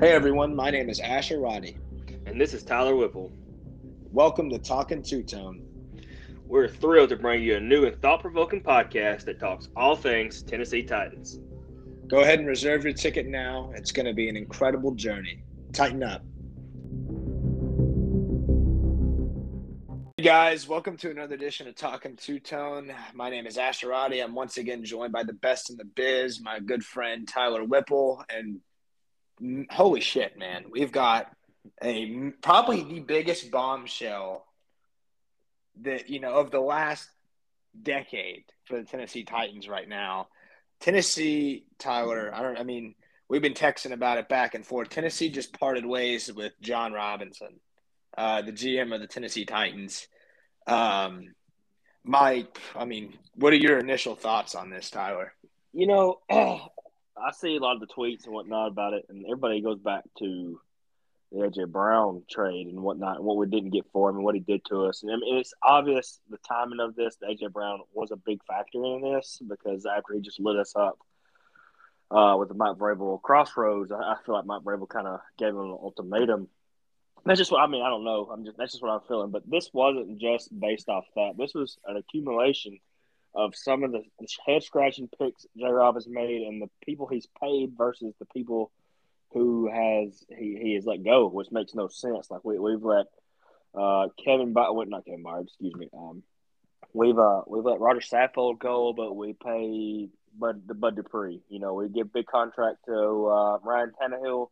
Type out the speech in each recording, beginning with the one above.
Hey everyone, my name is Asher Roddy. And this is Tyler Whipple. Welcome to Talking Two Tone. We're thrilled to bring you a new and thought provoking podcast that talks all things Tennessee Titans. Go ahead and reserve your ticket now. It's going to be an incredible journey. Tighten up. Hey guys, welcome to another edition of Talking Two Tone. My name is Asher Roddy. I'm once again joined by the best in the biz, my good friend Tyler Whipple, and holy shit, man, we've got a probably the biggest bombshell that you know of the last decade for the Tennessee Titans right now. Tennessee, Tyler, I don't. I mean, we've been texting about it back and forth. Tennessee just parted ways with Jon Robinson, uh, the GM of the Tennessee Titans. Um, Mike, I mean, what are your initial thoughts on this, Tyler? You know, I see a lot of the tweets and whatnot about it, and everybody goes back to the AJ Brown trade and whatnot, and what we didn't get for him and what he did to us. And I mean, it's obvious the timing of this. AJ Brown was a big factor in this because after he just lit us up uh, with the Mike Vrabel crossroads, I, I feel like Mike Vrabel kind of gave him an ultimatum. That's just what I mean. I don't know. I'm just that's just what I'm feeling. But this wasn't just based off that. This was an accumulation of some of the head scratching picks J Rob has made and the people he's paid versus the people who has he, he has let go, which makes no sense. Like we we've let uh, Kevin By well, not Kevin Byard, excuse me. Um, we've uh we've let Roger Saffold go, but we pay Bud the Bud Dupree. You know, we give big contract to uh, Ryan Tannehill,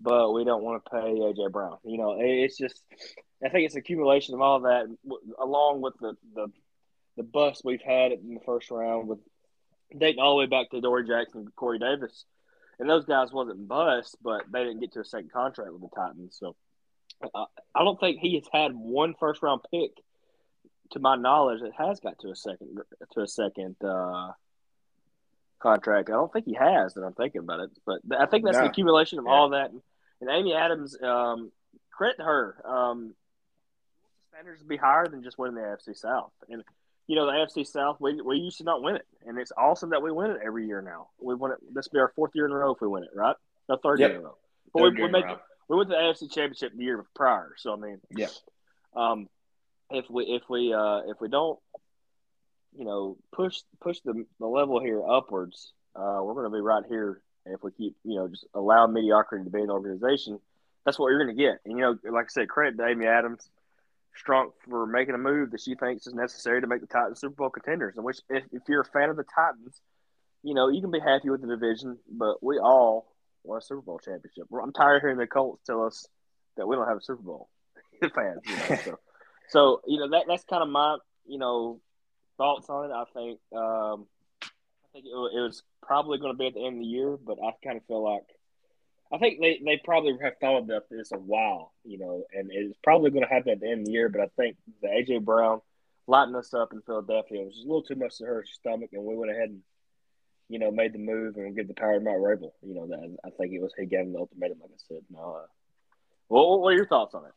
but we don't want to pay AJ Brown. You know, it's just I think it's accumulation of all that, along with the the the bust we've had in the first round with dating all the way back to Dory Jackson and Corey Davis. And those guys wasn't bust, but they didn't get to a second contract with the Titans. So uh, I don't think he has had one first round pick, to my knowledge, that has got to a second to a second uh, contract. I don't think he has. That I'm thinking about it, but I think that's yeah. the accumulation of yeah. all that. And Amy Adams, um, credit her. Um, standards be higher than just winning the AFC South, and you know, the AFC South, we, we used to not win it. And it's awesome that we win it every year now. We won it. This will be our fourth year in a row if we win it, right? The third yep. year in a row. But we, we, made, we went to the AFC Championship the year prior. So, I mean, yeah. Um, if we if we uh, if we don't, you know, push push the, the level here upwards, uh, we're going to be right here. If we keep, you know, just allow mediocrity to be in the organization, that's what you're going to get. And you know, like I said, credit to Amy Adams Strunk for making a move that she thinks is necessary to make the Titans Super Bowl contenders. And which, if, if you're a fan of the Titans, you know you can be happy with the division, but we all want a Super Bowl championship. I'm tired of hearing the Colts tell us that we don't have a Super Bowl. fans, you know, so, so you know that that's kind of my you know thoughts on it. I think um, I think it, it was probably going to be at the end of the year, but I kind of feel like I think they, they probably have thought about this a while, you know, and it's probably going to happen at the end of the year. But I think the AJ Brown lighting us up in Philadelphia was just a little too much to her stomach, and we went ahead and you know made the move and give the power to Matt Vrabel. You know, that I think it was he gave him the ultimatum, like I said. No, uh, well, what are your thoughts on it?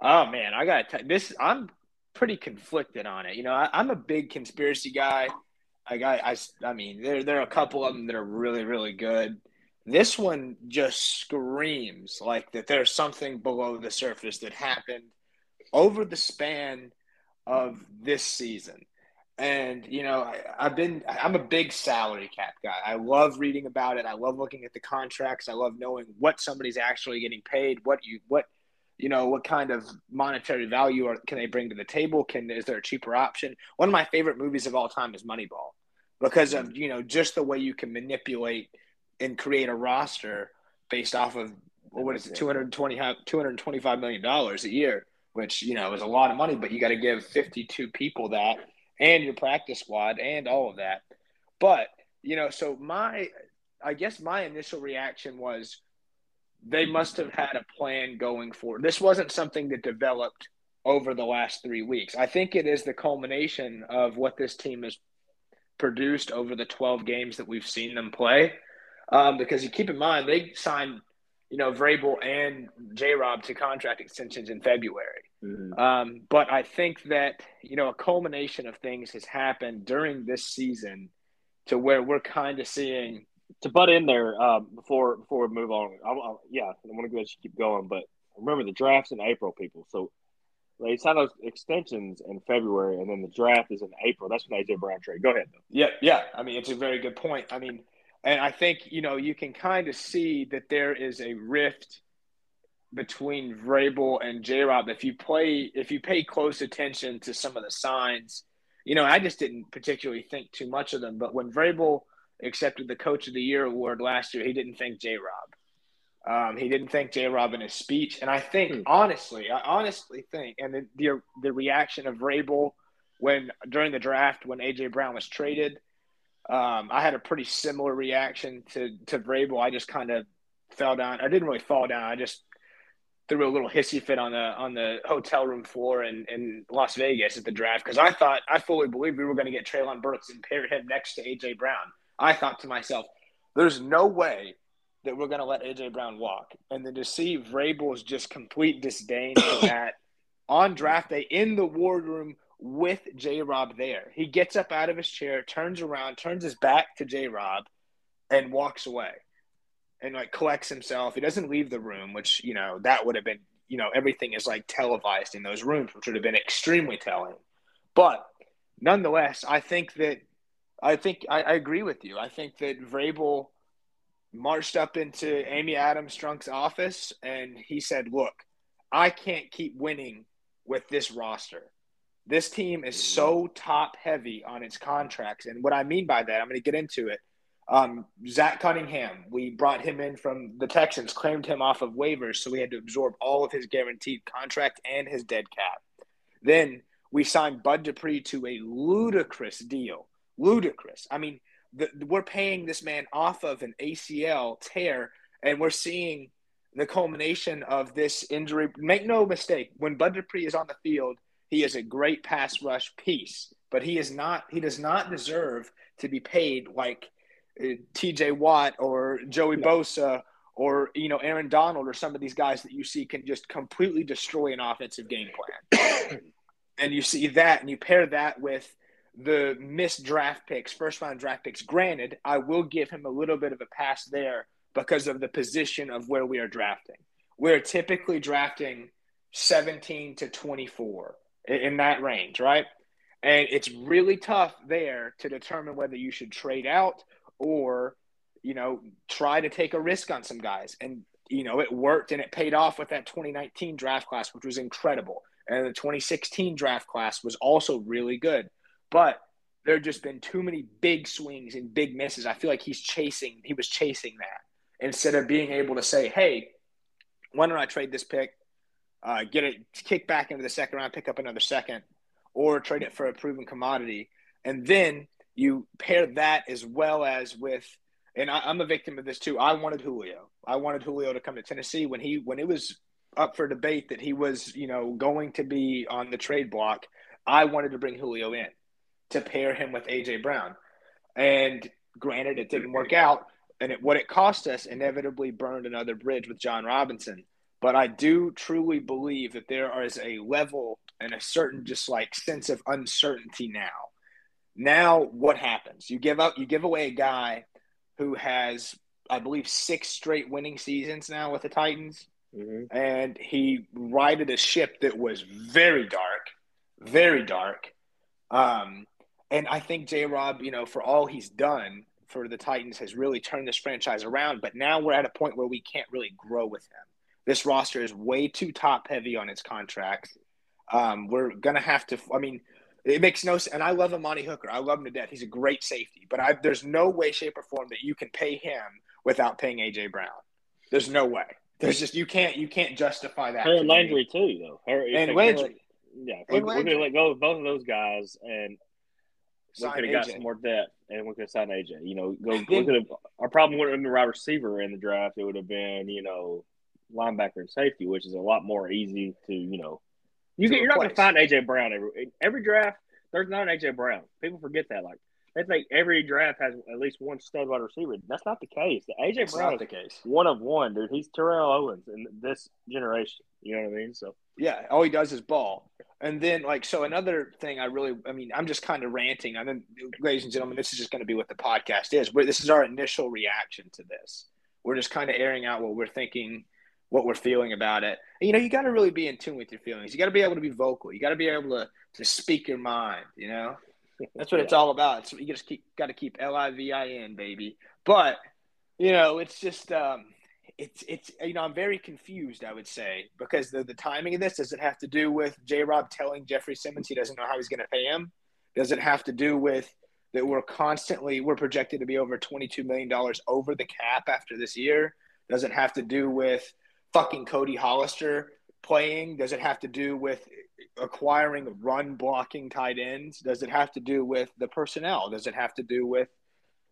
Oh man, I got this. I'm pretty conflicted on it. You know, I, am a big conspiracy guy. Like I got, I, I mean, there there are a couple of them that are really really good. This one just screams like that there's something below the surface that happened over the span of this season. And, you know, I, have been, I'm a big salary cap guy. I love reading about it. I love looking at the contracts. I love knowing what somebody's actually getting paid, what you, what, you know, what kind of monetary value are, can they bring to the table? Can, is there a cheaper option? One of my favorite movies of all time is Moneyball because of, you know, just the way you can manipulate – and create a roster based off of well, what is it 220 225 million dollars a year which you know is a lot of money but you got to give 52 people that and your practice squad and all of that. But you know so my i guess my initial reaction was they must have had a plan going forward. This wasn't something that developed over the last three weeks. I think it is the culmination of what this team has produced over the 12 games that we've seen them play um, because you keep in mind they signed, you know, Vrabel and J. Rob to contract extensions in February. Mm-hmm. Um, but I think that you know a culmination of things has happened during this season to where we're kind of seeing to butt in there um, before before we move on, I'll, I'll, yeah, I want to go ahead and keep going, but remember the draft's in April, people. So they sign those extensions in February, and then the draft is in April. That's when AJ Brown trade. Go ahead. Though. Yeah, yeah. I mean, it's a very good point. I mean, and I think you know you can kind of see that there is a rift between Vrabel and J. Rob. If you play, if you pay close attention to some of the signs, you know, I just didn't particularly think too much of them. But when Vrabel accepted the Coach of the Year award last year, he didn't thank J. Rob. Um, he didn't thank J. Rob in his speech, and I think hmm. honestly, I honestly think, and the, the the reaction of Vrabel when during the draft when AJ Brown was traded, um, I had a pretty similar reaction to to Vrabel. I just kind of fell down. I didn't really fall down. I just threw a little hissy fit on the on the hotel room floor in, in Las Vegas at the draft because I thought I fully believed we were going to get Treylon Burks and pair him next to AJ Brown. I thought to myself, there's no way that we're going to let AJ Brown walk. And then to see Vrabel's just complete disdain for that on draft day in the wardroom with J Rob there. He gets up out of his chair, turns around, turns his back to J Rob, and walks away and like collects himself. He doesn't leave the room, which, you know, that would have been, you know, everything is like televised in those rooms, which would have been extremely telling. But nonetheless, I think that I think I, I agree with you. I think that Vrabel marched up into Amy Adams Strunk's office and he said, Look, I can't keep winning with this roster. This team is so top heavy on its contracts. And what I mean by that, I'm going to get into it. Um, Zach Cunningham, we brought him in from the Texans, claimed him off of waivers, so we had to absorb all of his guaranteed contract and his dead cap. Then we signed Bud Dupree to a ludicrous deal. Ludicrous. I mean, the, we're paying this man off of an ACL tear, and we're seeing the culmination of this injury. Make no mistake, when Bud Dupree is on the field, he is a great pass rush piece, but he is not. He does not deserve to be paid like uh, T.J. Watt or Joey Bosa or you know Aaron Donald or some of these guys that you see can just completely destroy an offensive game plan. and you see that, and you pair that with the missed draft picks, first round draft picks. Granted, I will give him a little bit of a pass there because of the position of where we are drafting. We're typically drafting 17 to 24 in that range, right? And it's really tough there to determine whether you should trade out or, you know, try to take a risk on some guys. And, you know, it worked and it paid off with that 2019 draft class, which was incredible. And the 2016 draft class was also really good. But there have just been too many big swings and big misses. I feel like he's chasing, he was chasing that instead of being able to say, hey, why don't I trade this pick, uh, get it, kick back into the second round, pick up another second, or trade it for a proven commodity. And then you pair that as well as with, and I, I'm a victim of this too. I wanted Julio. I wanted Julio to come to Tennessee when he when it was up for debate that he was, you know, going to be on the trade block. I wanted to bring Julio in to pair him with AJ Brown. And granted, it didn't work out. And it, what it cost us inevitably burned another bridge with Jon Robinson. But I do truly believe that there is a level and a certain just like sense of uncertainty now. Now, what happens? You give up, you give away a guy who has, I believe, six straight winning seasons now with the Titans. Mm-hmm. And he righted a ship that was very dark, very dark. Um, and I think J Rob, you know, for all he's done for the Titans, has really turned this franchise around. But now we're at a point where we can't really grow with him. This roster is way too top heavy on its contracts. Um, we're gonna have to. I mean, it makes no sense. And I love Amani Hooker. I love him to death. He's a great safety. But I, there's no way, shape, or form that you can pay him without paying AJ Brown. There's no way. There's just you can't you can't justify that. Harold Landry too, though. Harry, and Landry. Yeah, we're, we're, gonna let go of both of those guys, and we could have got some more depth, and we could have signed AJ. You know, go, look at. Our problem wouldn't have been wide receiver in the draft. It would have been, you know, linebacker and safety, which is a lot more easy to, you know, you get, you're not going to find AJ Brown every every draft. There's not an AJ Brown. People forget that. Like they think every draft has at least one stud wide receiver. That's not the case. The AJ Brown not is the case. one of one, dude. He's Terrell Owens in this generation. You know what I mean? So Yeah, all he does is ball. And then, like, so another thing I really, I mean, I'm just kind of ranting. I mean, ladies and gentlemen, this is just going to be what the podcast is. We're, this is our initial reaction to this. We're just kind of airing out what we're thinking, what we're feeling about it. And, you know, you got to really be in tune with your feelings. You got to be able to be vocal. You got to be able to to speak your mind. You know, that's what it's all about. So you just keep got to keep L I V I N, baby. But you know, it's just um, it's it's you know I'm very confused. I would say because the the timing of this does it have to do with J. Rob telling Jeffrey Simmons he doesn't know how he's going to pay him? Does it have to do with that we're constantly we're projected to be over twenty two million dollars over the cap after this year? Does it have to do with fucking Cody Hollister playing? Does it have to do with acquiring run blocking tight ends? Does it have to do with the personnel? Does it have to do with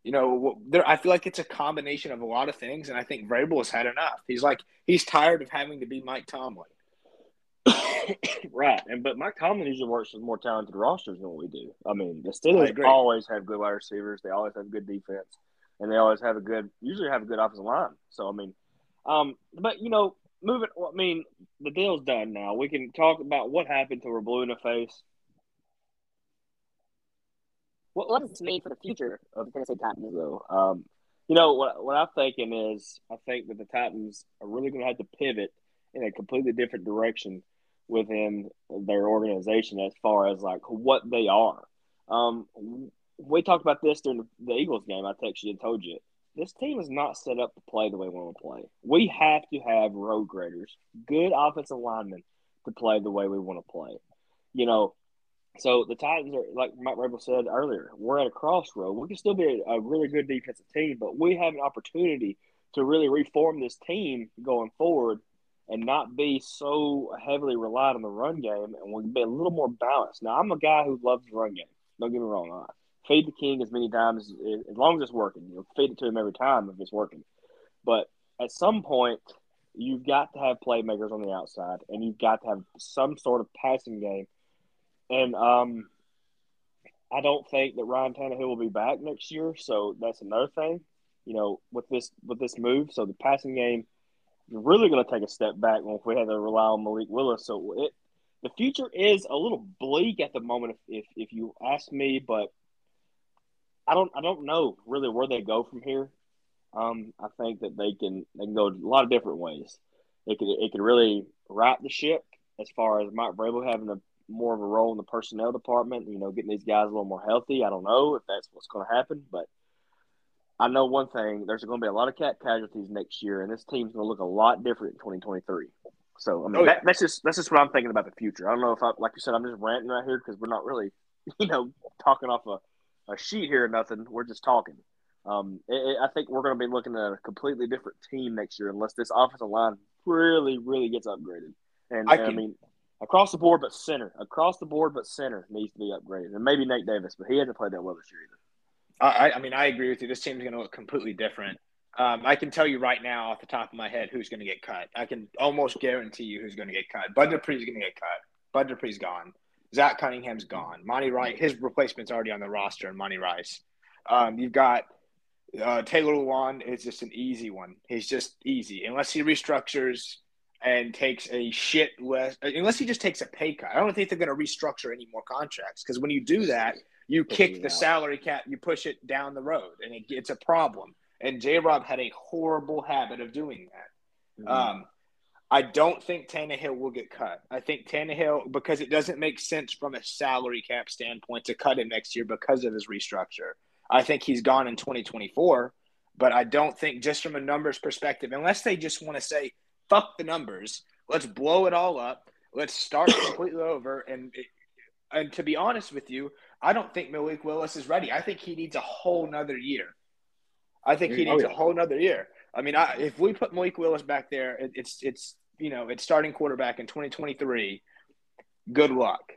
you know, there. I feel like it's a combination of a lot of things, and I think Vrabel has had enough. He's like he's tired of having to be Mike Tomlin. right, and but Mike Tomlin usually works with more talented rosters than what we do. I mean, the Steelers always have good wide receivers. They always have good defense, and they always have a good, usually have a good offensive line. So I mean, um, but you know, moving. I mean, the deal's done now. We can talk about what happened to we're blue in the face. What, what does this mean for the future of the Tennessee Titans, though? Um, you know what? What I'm thinking is, I think that the Titans are really going to have to pivot in a completely different direction within their organization as far as like what they are. Um, we talked about this during the Eagles game. I texted you and told you this team is not set up to play the way we want to play. We have to have road graders, good offensive linemen to play the way we want to play. You know, so the Titans are like Mike Vrabel said earlier. We're at a crossroad. We can still be a, a really good defensive team, but we have an opportunity to really reform this team going forward and not be so heavily relied on the run game, and we can be a little more balanced. Now, I'm a guy who loves the run game. Don't get me wrong. Feed the king as many times as, long as it's working. You know, feed it to him every time if it's working. But at some point, you've got to have playmakers on the outside, and you've got to have some sort of passing game. And um, I don't think that Ryan Tannehill will be back next year, so that's another thing. You know, with this with this move, so the passing game you're really going to take a step back when we have to rely on Malik Willis. So it, the future is a little bleak at the moment, if, if, if you ask me. But I don't I don't know really where they go from here. Um, I think that they can they can go a lot of different ways. It could it could really right the ship as far as Mike Vrabel having a more of a role in the personnel department. You know, getting these guys a little more healthy. I don't know if that's what's going to happen, but I know one thing: there's going to be a lot of cat casualties next year, and this team's going to look a lot different in 2023. So, I mean, Oh, yeah. that, that's just that's just what I'm thinking about the future. I don't know if I, like you said, I'm just ranting right here because we're not really, you know, talking off a, a sheet here or nothing. We're just talking. Um, it, it- I think we're going to be looking at a completely different team next year unless this offensive line really, really gets upgraded. And I and I, mean, across the board, but center, across the board, but center needs to be upgraded. And maybe Nate Davis, but he hasn't played that well this year either. I, I mean, I agree with you. This team's going to look completely different. Um, I can tell you right now, off the top of my head, who's going to get cut. I can almost guarantee you who's going to get cut. Bud Dupree's going to get cut. Bud Dupree's gone. Zach Cunningham's gone. Monty Rice, his replacement's already on the roster, and Monty Rice. Um, you've got uh, Taylor Lewan is just an easy one. He's just easy unless he restructures and takes a shit less. Unless he just takes a pay cut. I don't think they're going to restructure any more contracts because when you do that, you kick the out. salary cap, you push it down the road, and it, it's a problem. And J. Rob had a horrible habit of doing that. Mm-hmm. Um, I don't think Tannehill will get cut. I think Tannehill because it doesn't make sense from a salary cap standpoint to cut him next year because of his restructure. I think he's gone in 2024, but I don't think just from a numbers perspective, unless they just want to say fuck the numbers, let's blow it all up, let's start completely over. And and to be honest with you, I don't think Malik Willis is ready. I think he needs a whole nother year. I think he Oh, needs yeah. a whole nother year. I mean, I, if we put Malik Willis back there, it, it's it's you know it's starting quarterback in 2023. Good luck,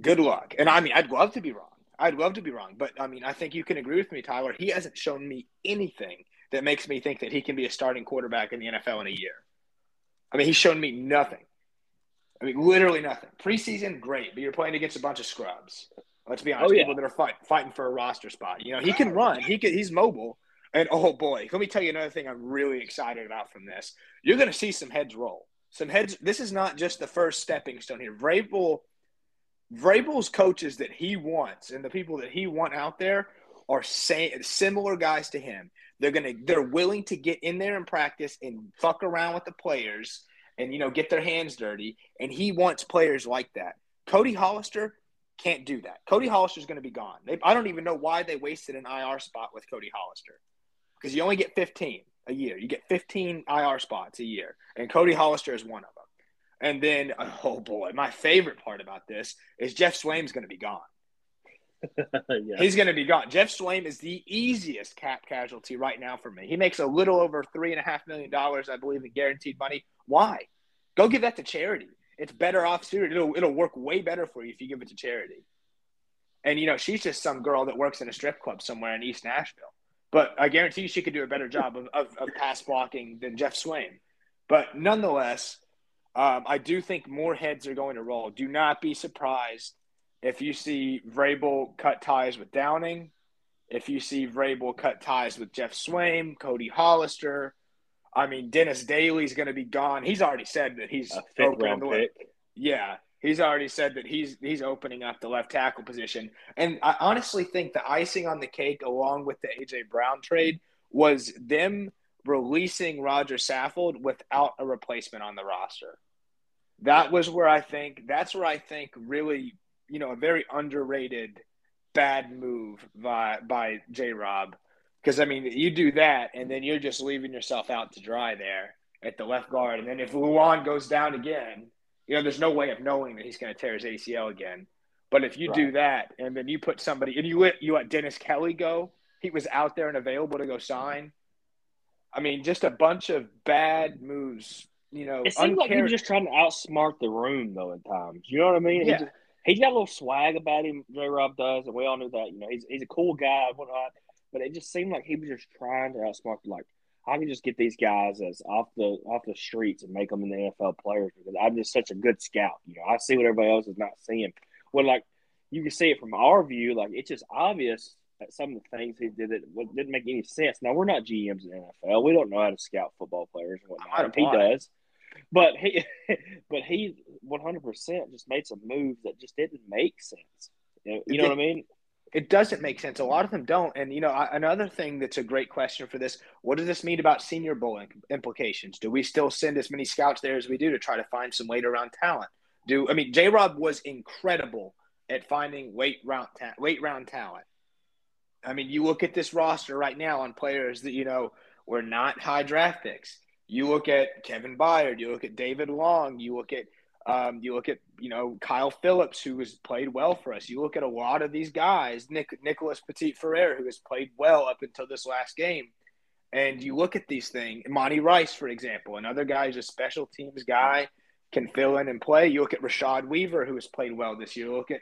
good luck. And I mean, I'd love to be wrong. I'd love to be wrong, but I mean, I think you can agree with me, Tyler. He hasn't shown me anything that makes me think that he can be a starting quarterback in the NFL in a year. I mean, he's shown me nothing. I mean, literally nothing. Preseason, great, but you're playing against a bunch of scrubs. Let's be honest. Oh, yeah. People that are fight, fighting for a roster spot. You know, he can run. He can. He's mobile. And oh boy, let me tell you another thing. I'm really excited about from this. You're going to see some heads roll. Some heads. This is not just the first stepping stone here. Vrabel, Vrabel's coaches that he wants and the people that he want out there are saying similar guys to him. They're gonna. They're willing to get in there and practice and fuck around with the players and you know get their hands dirty. And he wants players like that. Cody Hollister can't do that. Cody Hollister's going to be gone. They, I don't even know why they wasted an IR spot with Cody Hollister because you only get 15 a year. You get 15 IR spots a year, and Cody Hollister is one of them. And then, oh boy, my favorite part about this is Geoff Swaim's going to be gone. yeah. He's going to be gone. Jeff Swaim is the easiest cap casualty right now for me. He makes a little over three and a half million dollars, I believe, in guaranteed money. Why? Go give that to charity. It's better off suited. It'll it'll work way better for you if you give it to charity. And you know, she's just some girl that works in a strip club somewhere in East Nashville. But I guarantee you she could do a better job of, of, of pass blocking than Geoff Swaim. But nonetheless, um, I do think more heads are going to roll. Do not be surprised if you see Vrabel cut ties with Downing, if you see Vrabel cut ties with Geoff Swaim, Cody Hollister. I mean, Dennis Daley's going to be gone. He's already said that he's A fifth round pick. yeah, he's already said that he's he's opening up the left tackle position. And I honestly think the icing on the cake, along with the AJ Brown trade, was them releasing Roger Saffold without a replacement on the roster. That was where I think that's where I think really, you know, a very underrated bad move by by J Rob. Because I mean, you do that, and then you're just leaving yourself out to dry there at the left guard. And then if Lewan goes down again, you know, there's no way of knowing that he's going to tear his ACL again. But if you do that, and then you put somebody, and you let you let Dennis Kelly go, he was out there and available to go sign. I mean, just a bunch of bad moves. You know, It seemed like he was just trying to outsmart the room though at times. You know what I mean? Yeah. He just, he's got a little swag about him. J. Rob does, and we all knew that. You know, he's he's a cool guy and whatnot. But it just seemed like he was just trying to outsmart. Like I can just get these guys as off the off the streets and make them in the NFL players because I'm just such a good scout. You know, I see what everybody else is not seeing. Well, like you can see it from our view. Like it's just obvious that some of the things he did that didn't make any sense. Now we're not GMs in the NFL. We don't know how to scout football players and whatnot. He does. But he, but he, one hundred percent, just made some moves that just didn't make sense. You know, you know what I mean? It doesn't make sense. A lot of them don't. And you know, I, another thing that's a great question for this: What does this mean about Senior Bowl im- implications? Do we still send as many scouts there as we do to try to find some weight around talent? Do I mean J. Rob was incredible at finding weight round ta- late round talent. I mean, you look at this roster right now on players that you know were not high draft picks. You look at Kevin Byard, you look at David Long, you look at um, you look at you know Kyle Philips, who has played well for us. You look at a lot of these guys, Nick Nicholas Petit-Frere, who has played well up until this last game. And you look at these things, Monty Rice, for example, another guy who's a special teams guy, can fill in and play. You look at Rashad Weaver, who has played well this year. You look at,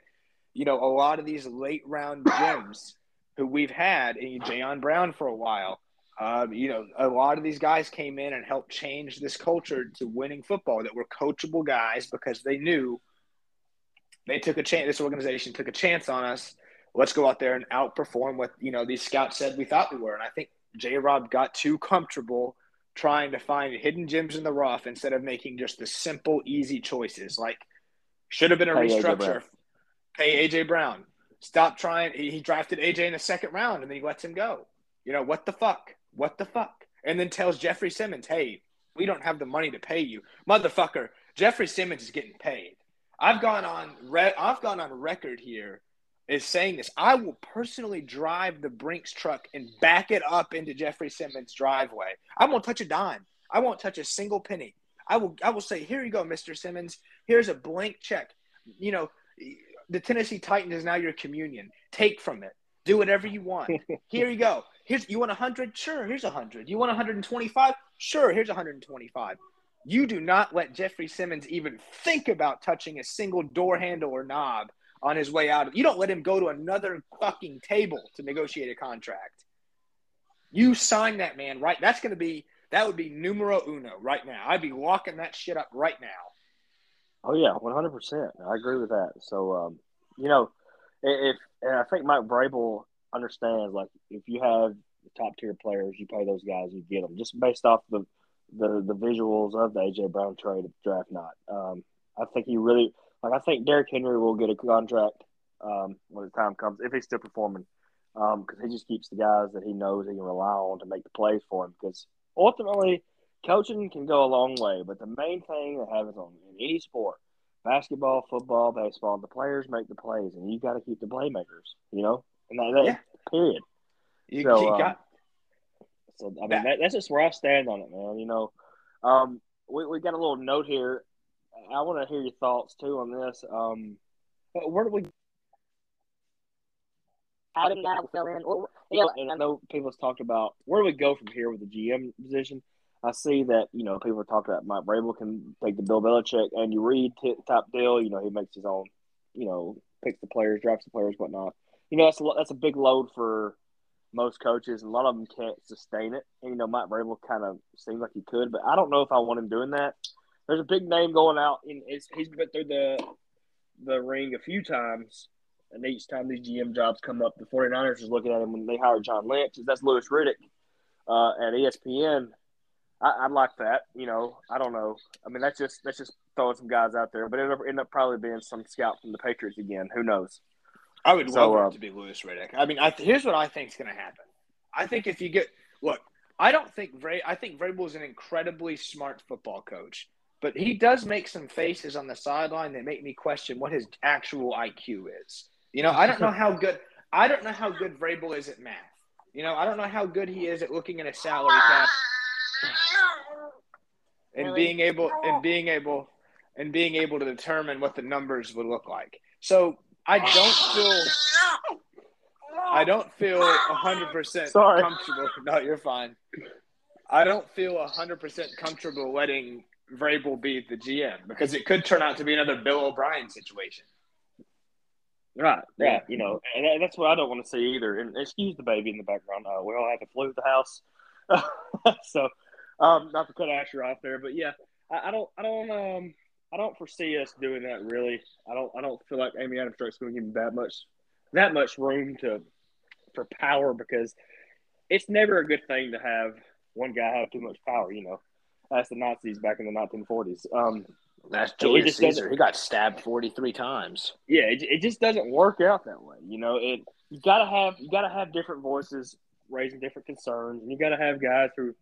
you know, a lot of these late round gems who we've had, and Jayon Brown for a while. Um, you know, a lot of these guys came in and helped change this culture to winning football that were coachable guys because they knew they took a chance. This organization took a chance on us. Let's go out there and outperform what you know these scouts said we thought we were. And I think J. Rob got too comfortable trying to find hidden gems in the rough instead of making just the simple, easy choices. Like should have been a restructure. Hey, AJ Brown. Stop trying. He, he drafted AJ in the second round and then he lets him go. You know what the fuck? What the fuck? And then tells Jeffrey Simmons, "Hey, we don't have the money to pay you, motherfucker." Jeffrey Simmons is getting paid. I've gone on. Re- I've gone on record here is saying this. I will personally drive the Brinks truck and back it up into Jeffrey Simmons' driveway. I won't touch a dime. I won't touch a single penny. I will. I will say, "Here you go, Mister Simmons. Here's a blank check. You know, the Tennessee Titans is now your communion. Take from it. Do whatever you want. Here you go. Here's you want 100? Sure, here's 100. You want 125? Sure, here's 125. You do not let Jeffrey Simmons even think about touching a single door handle or knob on his way out. You don't let him go to another fucking table to negotiate a contract. You sign that man right. That's going to be that would be numero uno right now. I'd be locking that shit up right now. Oh yeah, one hundred percent. I agree with that. So, um, you know, if and I think Mike Vrabel understands like if you have top tier players, you pay those guys, you get them just based off the the the visuals of the AJ Brown trade draft night. Um, I think he really like. I think Derrick Henry will get a contract um, when the time comes if he's still performing, because um, he just keeps the guys that he knows he can rely on to make the plays for him. Because ultimately, coaching can go a long way, but the main thing that happens on in any sport, basketball, football, baseball, the players make the plays, and you got to keep the playmakers. You know, and that, that yeah. period. You, so, you um, got so I mean, that, that's just where I stand on it, man. You know, um, we we got a little note here. I want to hear your thoughts too on this. Um, where do we? How did that fill in? Yeah, and I know people have talked about where do we go from here with the GM position. I see that you know people are talking about Mike Vrabel can take the Bill Belichick and you read t- top deal. You know he makes his own, you know, picks the players, drafts the players, whatnot. You know that's a, that's a big load for most coaches. and A lot of them can't sustain it. And, you know, Mike Vrabel kind of seems like he could, but I don't know if I want him doing that. There's a big name going out, and he's been through the the ring a few times, and each time these GM jobs come up, the 49ers is looking at him when they hired John Lynch. That's Louis Riddick uh, at ESPN. I, like that. You know, I don't know. I mean, that's just that's just throwing some guys out there, but it'll end up probably being some scout from the Patriots again. Who knows? I would so, love uh, it to be Louis Riddick. I mean, I, here's what I think is going to happen. I think if you get look, I don't think Vray. I think Vrabel is an incredibly smart football coach, but he does make some faces on the sideline that make me question what his actual IQ is. You know, I don't know how good. I don't know how good Vrabel is at math. You know, I don't know how good he is at looking at a salary cap and really? being able and being able and being able to determine what the numbers would look like. So I don't feel I don't feel hundred percent comfortable. No, you're fine. I don't feel hundred percent comfortable letting Vrabel be the GM because it could turn out to be another Bill O'Brien situation. Right. Yeah. You know, and that's what I don't want to see either. And excuse the baby in the background. Uh, we all have a flu at the house, so um, not to cut Asher off there, but yeah, I, I don't, I don't, um, I don't foresee us doing that really. I don't I don't feel like Amy Adams Strunk's going to give him that much that much room to for power because it's never a good thing to have one guy have too much power. You know, that's the Nazis back in the 1940s. Um, that's Julius Caesar. He got stabbed 43 times. Yeah, it, it just doesn't work out that way. You know, it you gotta have you gotta have different voices raising different concerns, and you gotta have guys who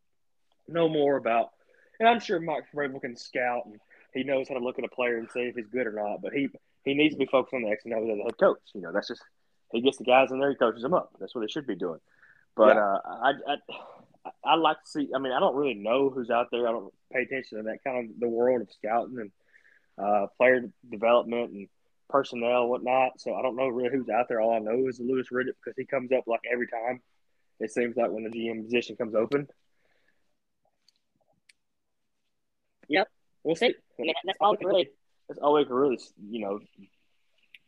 know more about. And I'm sure Mike Vrabel can scout and he knows how to look at a player and see if he's good or not. But he he needs to be focused on the X and O's as a head coach. You know, that's just he gets the guys in there, he coaches them up. That's what they should be doing. But yeah. uh, I, I I like to see. I mean, I don't really know who's out there. I don't pay attention to that kind of the world of scouting and uh, player development and personnel and whatnot. So I don't know really who's out there. All I know is Louis Riddick because he comes up like every time. It seems like when the GM position comes open. Yep. We'll see. I mean, that's all we can really. That's all we can really, you know,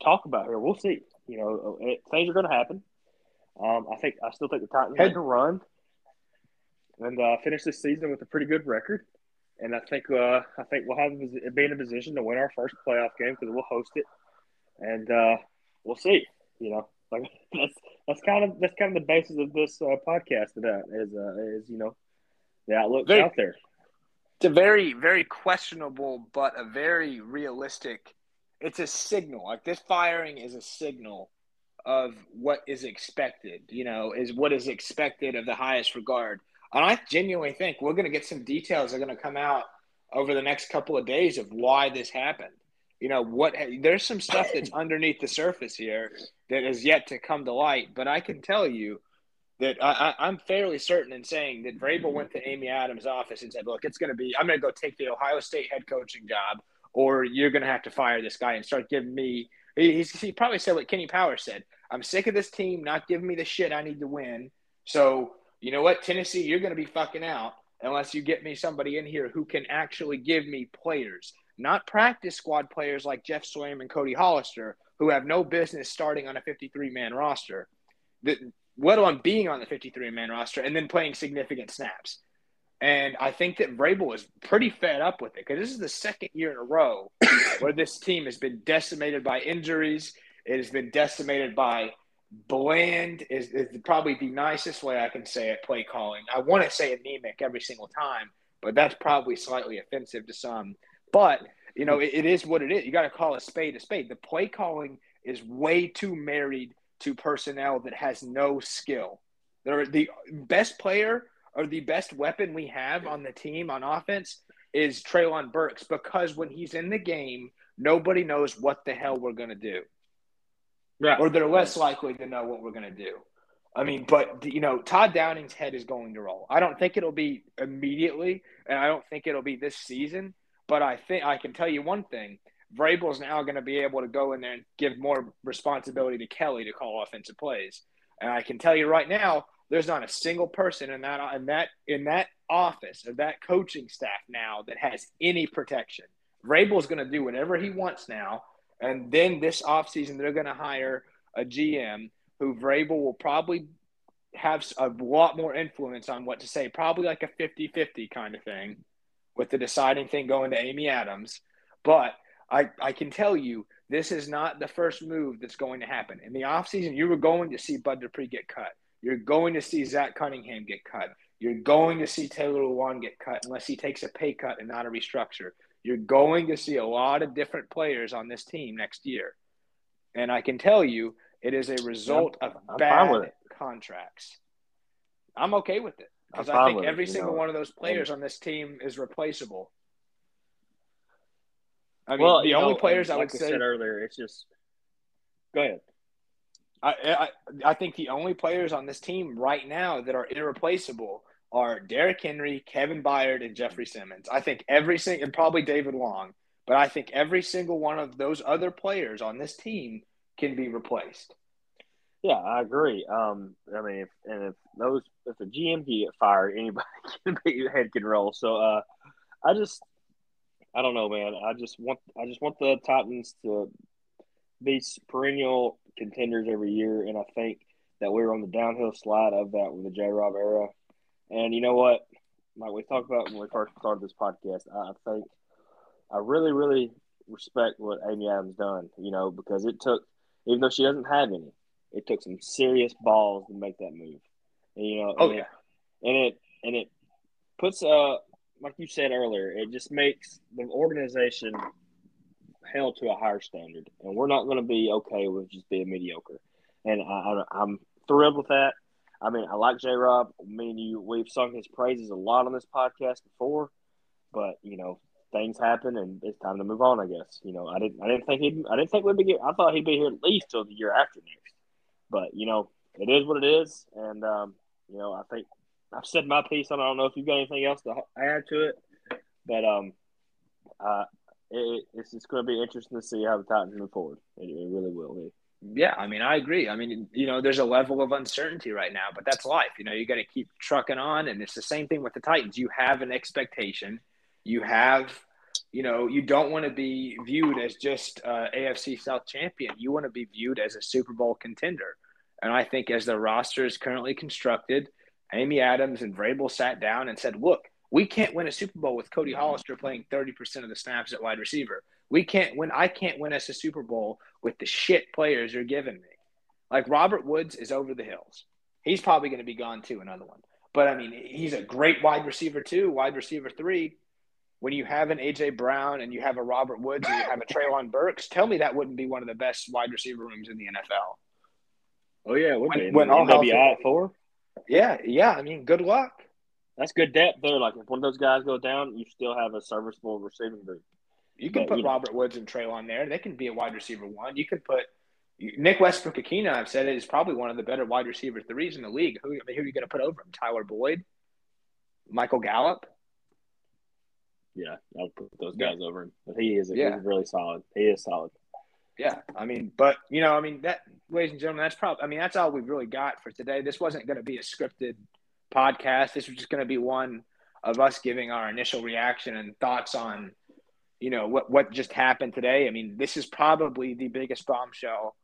talk about here. We'll see. You know, it, things are going to happen. Um, I think I still think the Titans had to run and uh, finish this season with a pretty good record. And I think uh, I think we'll have be in a position to win our first playoff game because we'll host it, and uh, we'll see. You know, like that's that's kind of that's kind of the basis of this uh, podcast. That is uh, is you know the outlook out there it's a very very questionable but a very realistic it's a signal. Like this firing is a signal of what is expected you know is what is expected of the highest regard. And i genuinely think we're going to get some details that are going to come out over the next couple of days of why this happened. You know what there's some stuff that's underneath the surface here that is yet to come to light but i can tell you that I, am fairly certain in saying that Vrabel went to Amy Adams' office and said, "Look, it's going to be I'm going to go take the Ohio State head coaching job, or you're going to have to fire this guy and start giving me." He, he probably said what Kenny Powers said: "I'm sick of this team not giving me the shit I need to win. So you know what, Tennessee, you're going to be fucking out unless you get me somebody in here who can actually give me players." Not practice squad players like Geoff Swaim and Cody Hollister, who have no business starting on a 53 man roster. Let alone being on the 53 man roster and then playing significant snaps. And I think that Vrabel is pretty fed up with it because this is the second year in a row where this team has been decimated by injuries. It has been decimated by bland is, is probably the nicest way I can say it. Play calling. I want to say anemic every single time, but that's probably slightly offensive to some. But you know, it, it is what it is. You got to call a spade a spade. The play calling is way too married to personnel that has no skill. They're the best player or the best weapon we have on the team on offense is Treylon Burks because when he's in the game, nobody knows what the hell we're going to do. Yeah. Or they're less likely to know what we're going to do. I mean, but you know, Todd Downing's head is going to roll. I don't think it'll be immediately, and I don't think it'll be this season. But I think I can tell you one thing: Vrabel's now going to be able to go in there and give more responsibility to Kelly to call offensive plays. And I can tell you right now, there's not a single person in that in that in that office or that coaching staff now that has any protection. Vrabel's going to do whatever he wants now, and then this offseason they're going to hire a GM who Vrabel will probably have a lot more influence on what to say, probably like a 50-50 kind of thing, with the deciding thing going to Amy Adams. But I, I can tell you this is not the first move that's going to happen. In the offseason, you were going to see Bud Dupree get cut. You're going to see Zach Cunningham get cut. You're going to see Taylor Lewan get cut unless he takes a pay cut and not a restructure. You're going to see a lot of different players on this team next year. And I can tell you, it is a result I'm, of I'm bad contracts. I'm okay with it because I think every single know. one of those players on this team is replaceable. I mean, well, the only know, players I would say said earlier, it's just go ahead. I, I I think the only players on this team right now that are irreplaceable are Derrick Henry, Kevin Byard, and Jeffrey Simmons. I think every single and probably David Long, but I think every single one of those other players on this team can be replaced. Yeah, I agree. Um, I mean, if, and if those if the GM can get fired, anybody can be head can roll. So, uh, I just I don't know, man. I just want I just want the Titans to be perennial contenders every year, and I think that we're on the downhill slide of that with the J. Rob era. And you know what? Like we talked about when we first started this podcast, I think I really, really respect what Amy Adams done. You know, because it took, even though she doesn't have any, it took some serious balls to make that move. And, you know, oh and yeah, it, and it and it puts uh like you said earlier, it just makes the organization held to a higher standard, and we're not going to be okay with just being mediocre. And I, am thrilled with that. I mean, I like J. Rob. Me and you, we've sung his praises a lot on this podcast before, but you know, things happen, and it's time to move on. I guess. You know, I didn't, I didn't think he'd, I didn't think we'd be here. I thought he'd be here at least till the year after next. But you know, it is what it is, and um, you know, I think I've said my piece on. I don't know if you've got anything else to add to it, but um, uh, it, it's just going to be interesting to see how the Titans move forward. It, it really will be. Yeah, I mean, I agree. I mean, you know, there's a level of uncertainty right now, but that's life. You know, you got to keep trucking on, and it's the same thing with the Titans. You have an expectation. You have, you know, you don't want to be viewed as just uh, AFC South champion. You want to be viewed as a Super Bowl contender. And I think as the roster is currently constructed, Amy Adams and Vrabel sat down and said, "Look, we can't win a Super Bowl with Cody Hollister playing 30% of the snaps at wide receiver. We can't win. I can't win us a Super Bowl with the shit players you're giving me. Like Robert Woods is over the hills. He's probably going to be gone too, another one. But I mean, he's a great wide receiver too, wide receiver three. When you have an AJ Brown and you have a Robert Woods and you have a Treylon Burks, tell me that wouldn't be one of the best wide receiver rooms in the NFL. Oh yeah, when, be. when all be out four. Yeah, yeah. I mean, good luck. That's good depth there. Like if one of those guys go down, you still have a serviceable receiving group. You can but, put you Robert know. Woods and Treylon there. They can be a wide receiver one. You can put Nick Westbrook-Ikhine. I've said it is probably one of the better wide receiver threes in the league. Who, who are you going to put over him? Tyler Boyd, Michael Gallup. Yeah, I'll put those guys yeah. over him. But he is, yeah. he's really solid. He is solid. Yeah, I mean, but you know, I mean that, ladies and gentlemen, that's probably. I mean, that's all we've really got for today. This wasn't going to be a scripted podcast. This was just going to be one of us giving our initial reaction and thoughts on, you know, what what just happened today. I mean, this is probably the biggest bombshell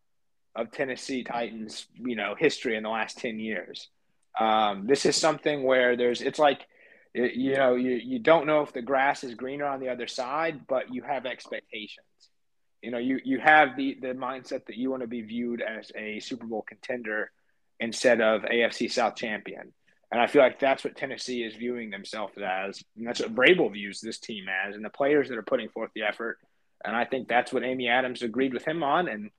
of Tennessee Titans, you know, history in the last ten years. Um, this is something where there's, it's like, you know, you, you don't know if the grass is greener on the other side, but you have expectations. You know, you you have the the mindset that you want to be viewed as a Super Bowl contender instead of AFC South champion. And I feel like that's what Tennessee is viewing themselves as. And that's what Vrabel views this team as, and the players that are putting forth the effort. And I think that's what Amy Adams agreed with him on, and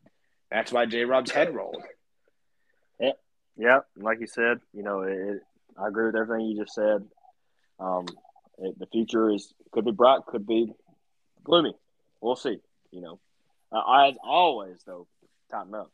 that's why J. Rob's head rolled. Yeah, yeah. Like you said, you know, it, I agree with everything you just said. Um, it, the future is could be bright, could be gloomy. We'll see. You know, uh, as always, though, tighten up.